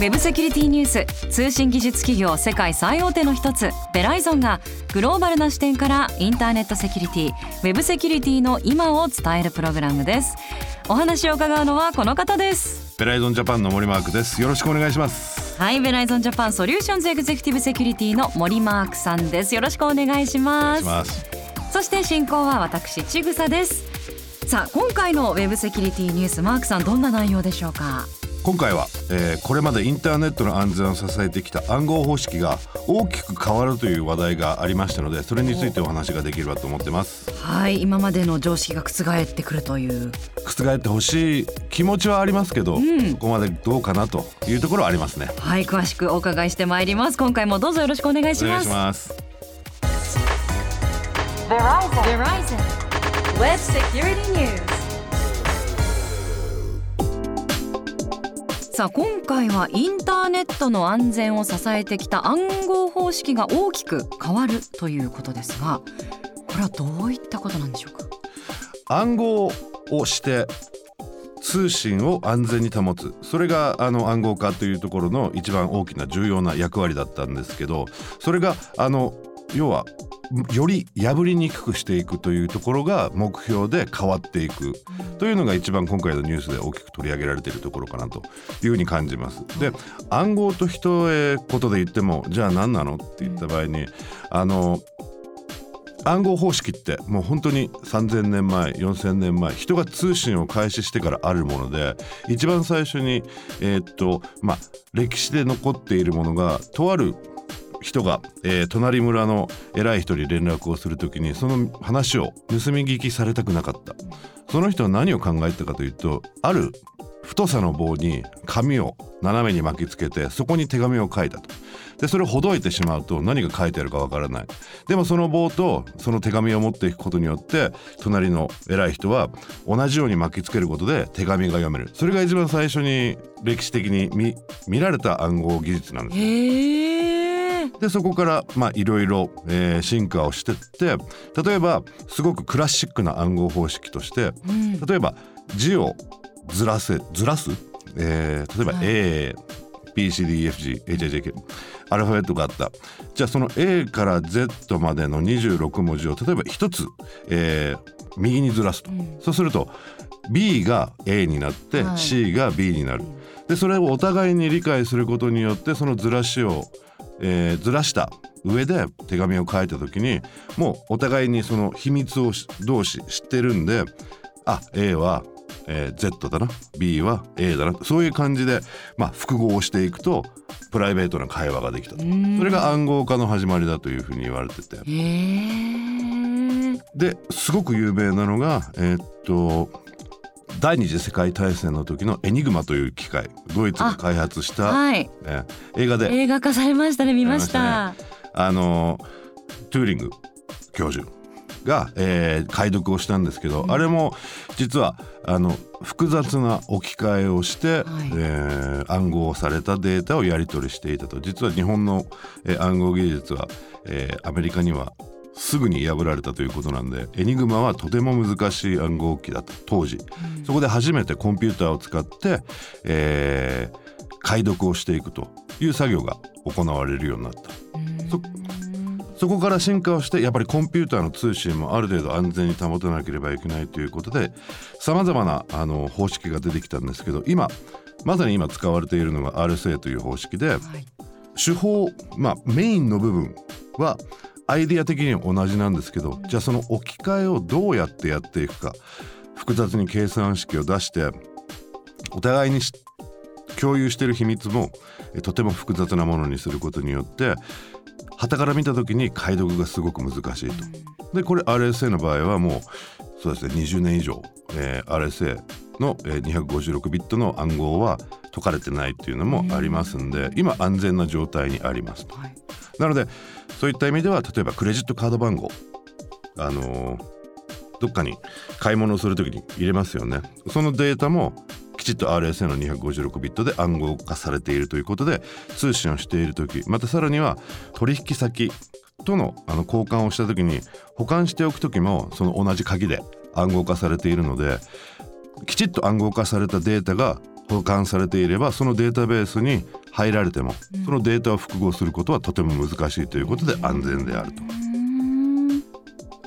ウェブセキュリティニュース。通信技術企業世界最大手の一つ。ベライゾンがグローバルな視点からインターネットセキュリティ。ウェブセキュリティの今を伝えるプログラムです。お話を伺うのはこの方です。ベライゾンジャパンの森マークです。よろしくお願いします。はいベライゾンジャパンソリューションズエグゼクティブセキュリティの森マークさんです。よろしくお願いしお願ますいしますそして進行は私ちぐさです。さあ今回のウェブセキュリティニュースマークさんどんな内容でしょうか？今回は、えーこれまでインターネットの安全を支えてきた暗号方式が大きく変わるという話題がありましたのでそれについてお話ができればと思ってます。はい今までの常識が覆ってくるという。覆ってほしい気持ちはありますけど、ん。ここまでどうかなというところはありますね。はい詳しくお伺いしてまいります。今回もどうぞよろしくお願いしますさあ今回はインターネットの安全を支えてきた暗号方式が大きく変わるということですがこれはどういったことなんでしょうか？暗号をして通信を安全に保つ。それがあの暗号化というところの一番大きな重要な役割だったんですけどそれがあの要はより破りにくくしていくというところが目標で変わっていくというのが一番今回のニュースで大きく取り上げられているところかなというふうに感じます。で暗号と一重ことで言ってもじゃあ何なのって言った場合にあの暗号方式ってもう本当に3,000年前4,000年前人が通信を開始してからあるもので一番最初にえーっとまあ歴史で残っているものがとある人が、えー隣村の偉い人に連絡をするときにその話を盗み聞きされたくなかった。その人は何を考えたかというとある太さの棒に紙を斜めに巻きつけてそこに手紙を書いたと。でそれをほどいてしまうと何が書いてあるかわからない。でもその棒とその手紙を持っていくことによって隣の偉い人は同じように巻きつけることで手紙が読める。それが一番最初に歴史的に見見られた暗号技術なんですへえでそこからまあいろいろえー進化をしてって例えばすごくクラシックな暗号方式としてうん。例えば字をずらせずらす、えー例えばはい。A、BCDEFG、HIJK アルファベットがあった。じゃあその A から Z までの26文字を例えば一つ、えー右にずらすと、うん。そうすると B が A になって、はい。C が B になる。でそれをお互いに理解することによってそのずらしを、えーずらした上で手紙を書いた時にもうお互いにその秘密をし同士知ってるんであ A は、えー Z だな。B は A だな。そういう感じで、まあ、複合をしていくとプライベートな会話ができたと。うん。それが暗号化の始まりだというふうに言われてて。ですごく有名なのがえーっと第二次世界大戦の時のエニグマという機械ドイツが開発した、はい。えー映画で。映画化されましたね見ました。やあのトゥーリング教授が、えー解読をしたんですけど、あれも実はあの複雑な置き換えをして、はい。えー暗号されたデータをやり取りしていたと。実は日本の、えー暗号技術は、えーアメリカにはすぐに破られたということなんでエニグマはとても難しい暗号機だった。当時、そこで初めてコンピューターを使って、えー解読をしていくという作業が行われるようになった。そそこから進化をしてやっぱりコンピューターの通信もある程度安全に保たなければいけないということでさまざまなあの方式が出てきたんですけど今まさに今使われているのが RSA という方式ではい。手法まあメインの部分はアイディア的には同じなんですけどじゃあその置き換えをどうやってやっていくか複雑に計算式を出してお互いにし共有している秘密もえとても複雑なものにすることによって傍から見た時に解読がすごく難しいと。でこれ RSA の場合はもうそうですね20年以上、えー RSA の、えー256ビットの暗号は解かれてないっていうのもありますんで今安全な状態にありますと。はいなのでそういった意味では例えばクレジットカード番号あのーどっかに買い物をするときに入れますよね。そのデータもきちっと RSA の256ビットで暗号化されているということで通信をしている時またさらには取引先とのあの交換をした時に保管しておく時もその同じ鍵で暗号化されているのできちっと暗号化されたデータが保管されていればそのデータベースに入られても、そのデータを複合することはとても難しいということで安全であると。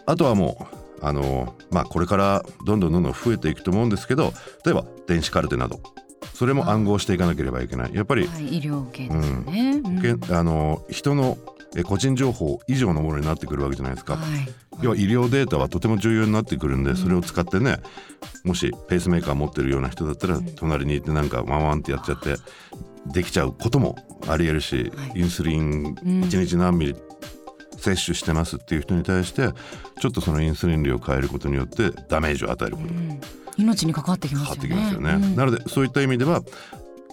あとはもうあのまあこれからどんどんどんどん増えていくと思うんですけど例えば電子カルテなど。それも暗号していかなければいけない。やっぱり、はい、医療系ですね、うん、あの人の個人情報以上のものになってくるわけじゃないですか、はい、要は医療データはとても重要になってくるんでそれを使ってねもしペースメーカー持ってるような人だったら隣にいてなんかワンワンってやっちゃってできちゃうこともありえるし、インスリン1日何ミリ摂取してますっていう人に対してちょっとそのインスリン量を変えることによってダメージを与えることが、命に関わってきますよね。よね、うん、なのでそういった意味では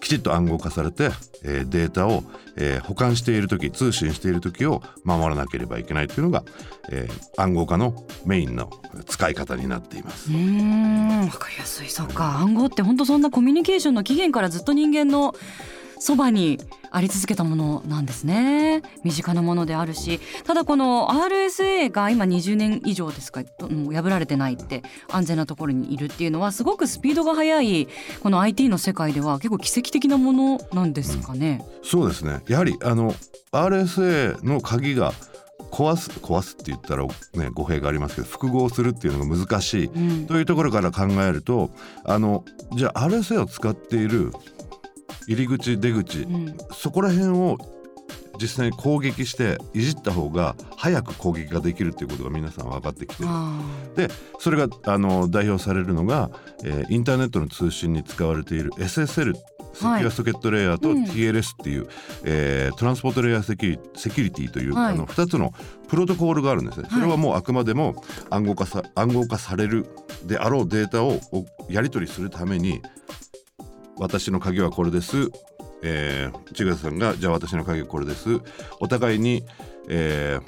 きちっと暗号化されて、えー、データを、えー、保管している時通信している時を守らなければいけないというのが、えー、暗号化のメインの使い方になっています。うん。わかりやすい。そうか。暗号って本当そんなコミュニケーションの起源からずっと人間のそばにあり続けたものなんですね。身近なものであるしただこの RSA が今20年以上ですか破られてないって安全なところにいるっていうのはすごくスピードが速いこの IT の世界では結構奇跡的なものなんですかね、うん、そうですね。やはりあの RSA の鍵が壊す壊すって言ったら、ね、語弊がありますけど複合するっていうのが難しい、うん、というところから考えるとあのじゃあ RSA を使っている入り口出口、うん、そこら辺を実際に攻撃していじった方が早く攻撃ができるっていうことが皆さん分かってきてる。でそれがあの代表されるのが、えー、インターネットの通信に使われている SSL セキュアソケットレイヤーと TLS っていう、うん、えー、トランスポートレイヤーセキュセキュリティという、はい、あの2つのプロトコールがあるんですね。それはもうあくまでも暗号化さ暗号化されるであろうデータをやり取りするために私の鍵はこれです、えー、千賀さんがじゃあ私の鍵はこれです。お互いに、え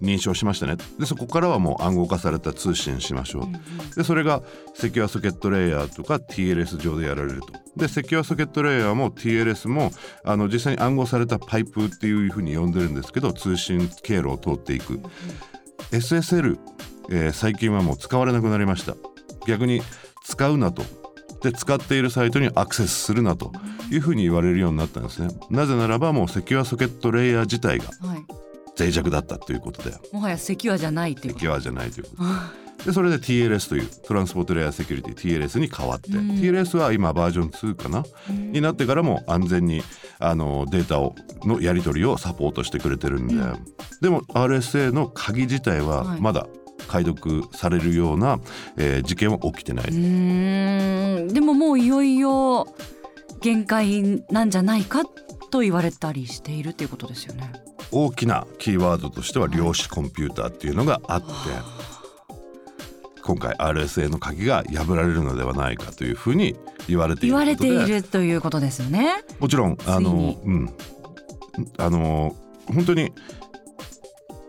ー、認証しましたね。でそこからはもう暗号化された通信しましょう、うんうん、でそれがセキュアソケットレイヤーとか TLS 上でやられると。でセキュアソケットレイヤーも TLS もあの実際に暗号されたパイプっていうふうに呼んでるんですけど通信経路を通っていく、うんうん、SSL、えー、最近はもう使われなくなりました。逆に使うなとで使っているサイトにアクセスするなというふうに言われるようになったんですね。なぜならばもうセキュアソケットレイヤー自体が脆弱だったということで、はい、もはやセキュアじゃないというセキュアじゃないということで。それで TLS というトランスポートレイヤーセキュリティ TLS に変わって、TLS は今バージョン2かな？になってからも安全にあのデータをのやり取りをサポートしてくれてるんで、うん、でも RSA の鍵自体はまだ解読されるような、えー、事件は起きてないでももういよいよ限界なんじゃないかと言われたりしているということですよね。大きなキーワードとしては量子コンピューターっていうのがあって、今回 RSA の鍵が破られるのではないかというふうに言われている言われているということですよね。もちろんあのうんあの本当に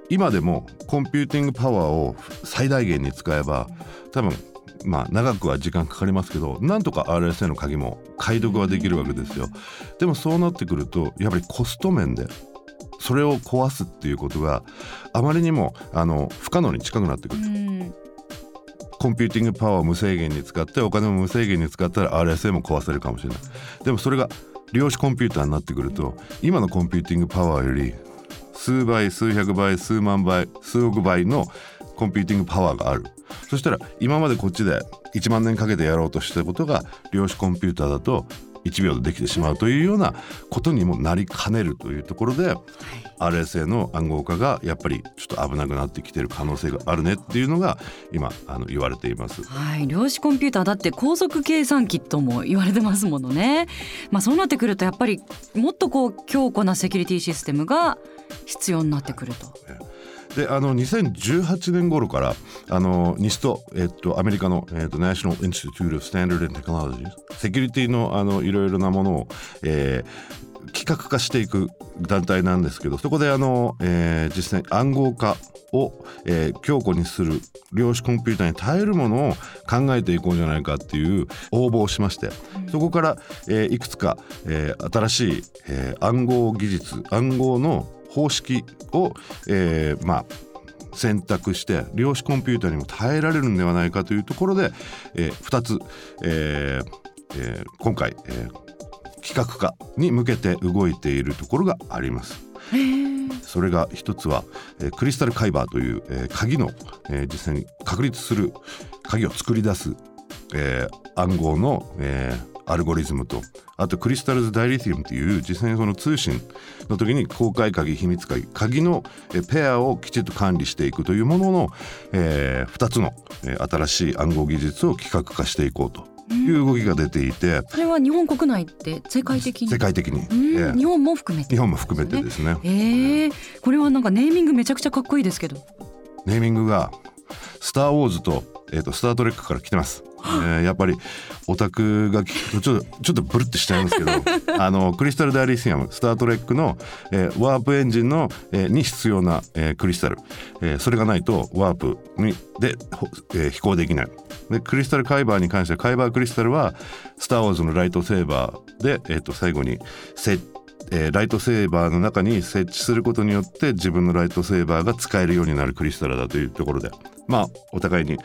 今でもコンピューティングパワーを最大限に使えば多分まあ長くは時間かかりますけどなんとか RSA の鍵も解読はできるわけですよ。でもそうなってくるとやっぱりコスト面でそれを壊すっていうことがあまりにもあの不可能に近くなってくる。コンピューティングパワーを無制限に使ってお金も無制限に使ったら RSA も壊せるかもしれない。でもそれが量子コンピューターになってくると今のコンピューティングパワーより数倍数百倍数万倍数億倍のコンピューティングパワーがあるそしたら今までこっちで1万年かけてやろうとしたことが量子コンピューターだと1秒でできてしまうというようなことにもなりかねるというところで、はい、RSA の暗号化がやっぱりちょっと危なくなってきてる可能性があるねっていうのが今あの言われています。はい、量子コンピューターだって高速計算機とも言われてますものね。まあそうなってくるとやっぱりもっとこう強固なセキュリティシステムが必要になってくると。であの2018年頃からあのニスト、えっと、アメリカの、えっと、National Institute of Standard and Technology セキュリティのあのいろいろなものを、えー、企画化していく団体なんですけどそこであの、えー、実際に暗号化を、えー、強固にする量子コンピューターに耐えるものを考えていこうじゃないかっていう応募をしまして、そこから、えー、いくつか、えー、新しい、えー、暗号技術暗号の方式を、えー、まあ選択して量子コンピューターにも耐えられるんではないかというところで、えー、2つ、えーえー、今回、えー、企画化に向けて動いているところがあります。それが一つは、えー、クリスタルカイバーという、えー、鍵の、えー、実際に確立する鍵を作り出す、えー、暗号の、えー、アルゴリズムとあとクリスタルズ・ダイリティウムという実際にその通信の時に公開鍵秘密鍵鍵のペアをきちっと管理していくというものの、えー、2つの新しい暗号技術を企画化していこうという動きが出ていて、それは日本国内って世界的に？世界的に、えー、日本も含めて、日本も含めてですね、えー、これはなんかネーミングめちゃくちゃかっこいいですけど。ネーミングが「スター・ウォーズ」と「えーと、スター・トレック」から来てます。えー、やっぱりオタクがちょっとちょっとブルってしちゃうんですけど あのクリスタル・ダイリシアムスター・トレックの、えー、ワープエンジンの、えー、に必要な、えー、クリスタル、えー、それがないとワープにで、えー、飛行できない。でクリスタル・カイバーに関してはカイバークリスタルはスター・ウォーズのライトセーバーで、えー、と最後に設えー、ライトセーバーの中に設置することによって自分のライトセーバーが使えるようになるクリスタルだというところで。まあお互いに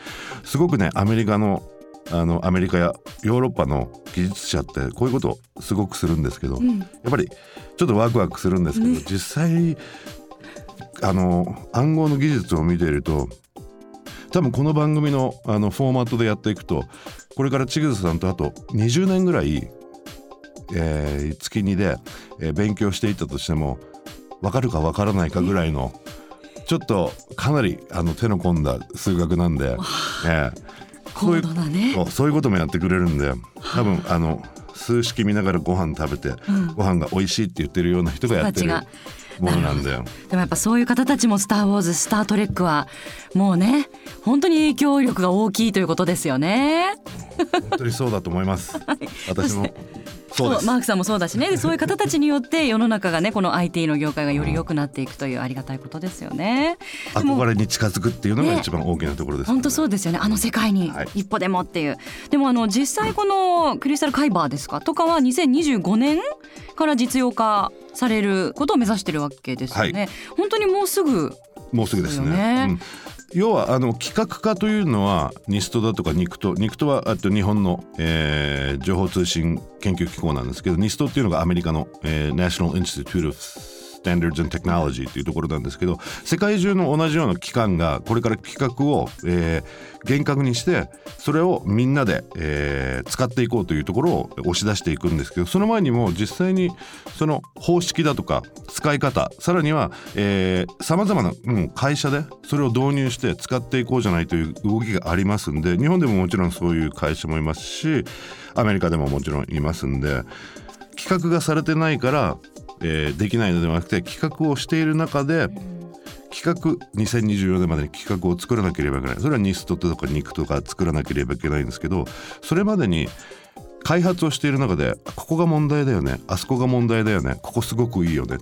すごくねアメリカのあのアメリカやヨーロッパの技術者ってこういうことをすごくするんですけど、うん、やっぱりちょっとワクワクするんですけど、ね、実際あの暗号の技術を見ていると多分この番組のあのフォーマットでやっていくとこれからチグズさんとあと20年ぐらい、えー、月2で、えー、勉強していったとしても分かるか分からないかぐらいのちょっとかなりあの手の込んだ数学なんで、えー、高度なね。そうそういうこともやってくれるんで多分あの数式見ながらご飯食べて、うん、ご飯が美味しいって言ってるような人がやってるものなんだよ。でもやっぱそういう方たちも「スター・ウォーズ」「スター・トレック」はもうね本当に影響力が大きいということですよね。本当にそうだと思います。私もそうマークさんもそうだしね。そういう方たちによって世の中がねこの IT の業界がより良くなっていくというありがたいことですよね。憧れに近づくっていうのが一番大きなところです、ね、本当そうですよね。あの世界に一歩でもっていう、はい、でもあの実際このクリスタルカイバーですか？とかは2025年から実用化されることを目指してるわけですよね、はい、本当にもうすぐもうすぐですね。ね。うん要はあの企画化というのはニストだとかニクトニクトはあと日本の、えー、情報通信研究機構なんですけどニストっていうのがアメリカの、えー、National Institute of Standards and Technology というところなんですけど世界中の同じような機関がこれから企画を、えー、厳格にしてそれをみんなで、えー、使っていこうというところを押し出していくんですけどその前にも実際にその方式だとか使い方さらにはさまざまな、うん、会社でそれを導入して使っていこうじゃないという動きがありますんで日本でももちろんそういう会社もいますしアメリカでももちろんいますんで企画がされてないからえー、できないのではなくて企画をしている中で企画2024年までに企画を作らなければいけない。それはニストとか肉とか作らなければいけないんですけどそれまでに開発をしている中でここが問題だよね。あそこが問題だよね。ここすごくいいよね。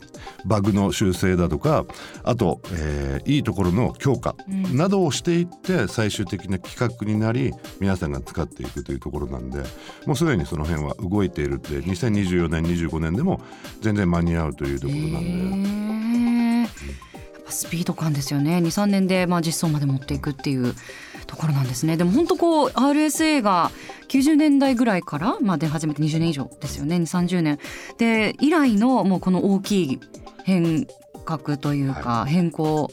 バグの修正だとかあと、えー、いいところの強化などをしていって最終的な企画になり皆さんが使っていくというところなんでもうすでにその辺は動いているって2024年25年でも全然間に合うというところなんで。スピード感ですよね。23年でまあ実装まで持っていくっていうところなんですね。でも本当こう RSA が90年代ぐらいから、まあ、出始めて20年以上ですよね。2 3 0年。で以来のもうこの大きい変革というか変更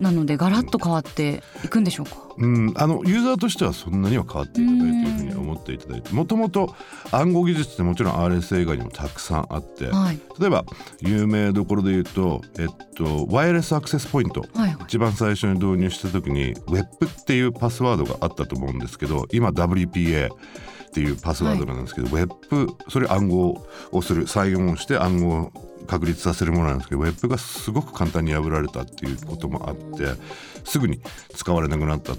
なのでガラッと変わっていくんでしょうか？うん、あのユーザーとしてはそんなには変わっていかないというふうに思っていただいてもともと暗号技術ってもちろん RSA 以外にもたくさんあって、はい、例えば有名どころで言うと、えっと、ワイヤレスアクセスポイント、はいはい、一番最初に導入した時に Web っていうパスワードがあったと思うんですけど今 WPA っていうパスワードなんですけど、はい、Web それ暗号をするサインをして暗号確立させるものなんですけどウェブがすごく簡単に破られたっていうこともあってすぐに使われなくなった。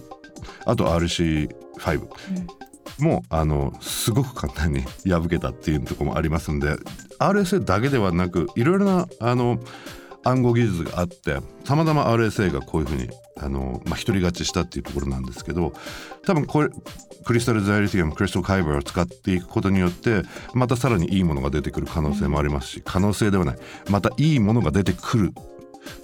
あと RC5、もあのすごく簡単に破けたっていうところもありますん。で RSA だけではなくいろいろなあの暗号技術があってさまざま RSA がこういうふうにあの、まあ、独り勝ちしたっていうところなんですけど多分これクリスタル・ザイリティアムクリスタル・カイバーを使っていくことによってまたさらにいいものが出てくる可能性もありますし可能性ではない。またいいものが出てくる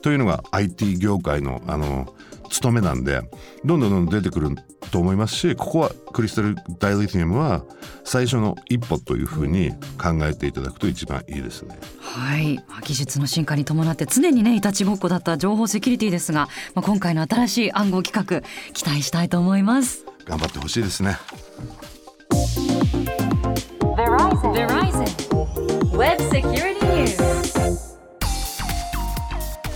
というのが IT 業界のあの務めなんでどんどんどんどん出てくると思いますしここはクリスタルダイリティウムは最初の一歩というふうに考えていただくと一番いいですね。はい、まあ技術の進化に伴って常にねいたちごっこだった情報セキュリティですが、まあ、今回の新しい暗号企画期待したいと思います。頑張ってほしいですね。Verizon. Verizon.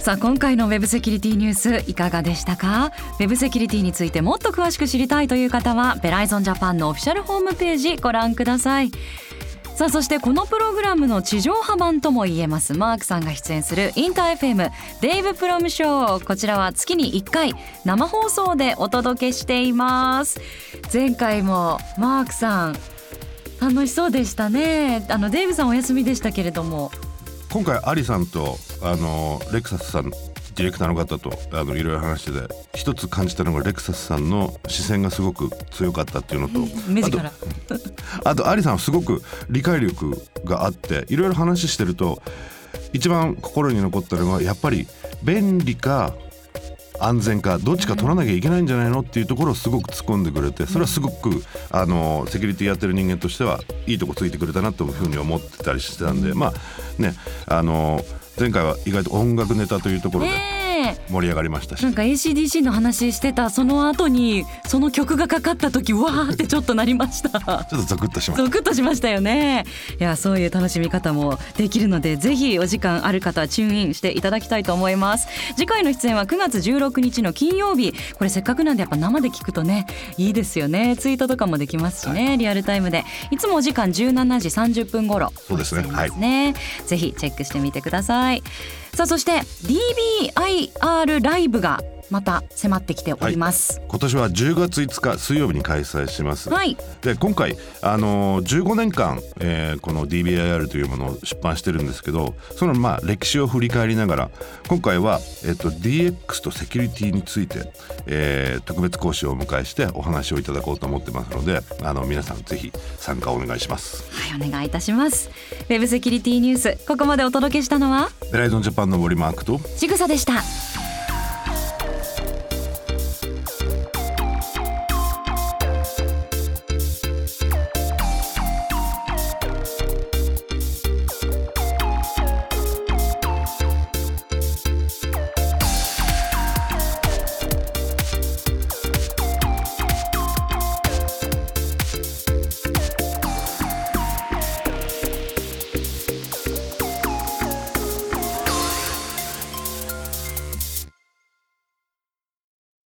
さあ今回のウェブセキュリティニュースいかがでしたか？ウェブセキュリティについてもっと詳しく知りたいという方はベライゾンジャパンのオフィシャルホームページご覧ください。さあそしてこのプログラムの地上波版とも言えます。マークさんが出演するインター FM デイブプロムショーこちらは月に1回生放送でお届けしています。前回もマークさん楽しそうでしたね。あのデイブさんお休みでしたけれども。今回アリさんとあのレクサスさんディレクターの方とあのいろいろ話してて一つ感じたのがレクサスさんの視線がすごく強かったっていうのと目力。あとアリさんはすごく理解力があっていろいろ話してると一番心に残ったのはやっぱり便利か安全かどっちか取らなきゃいけないんじゃないのっていうところをすごく突っ込んでくれてそれはすごくあのセキュリティやってる人間としてはいいとこついてくれたなというふうに思ってたりしてたんでまあねあの前回は意外と音楽ネタというところで盛り上がりましたし。なんか ACDC の話してたその後にその曲がかかった時わーってちょっとなりました。ちょっとゾクッとしました。ゾクッとしましたよね。いやそういう楽しみ方もできるのでぜひお時間ある方はチューンインしていただきたいと思います。次回の出演は9月16日の金曜日。これせっかくなんでやっぱ生で聞くとねいいですよね。ツイートとかもできますしね、リアルタイムで。いつもお時間17時30分頃。そうですね。お送りしていぜひチェックしてみてくださいさあそして DBIR ライブがまた迫ってきております。今年は10月5日水曜日に開催します。はい、で今回、あのー15年間、えーこの DBIR というものを出版してるんですけどそのまあ歴史を振り返りながら今回は、えっと DX とセキュリティについて、えー特別講師をお迎えしてお話をいただこうと思ってますのであの皆さんぜひ参加お願いします。はい、お願いいたします。ウェブセキュリティニュースここまでお届けしたのは？ベライゾンジャパンの森マークとちぐさでした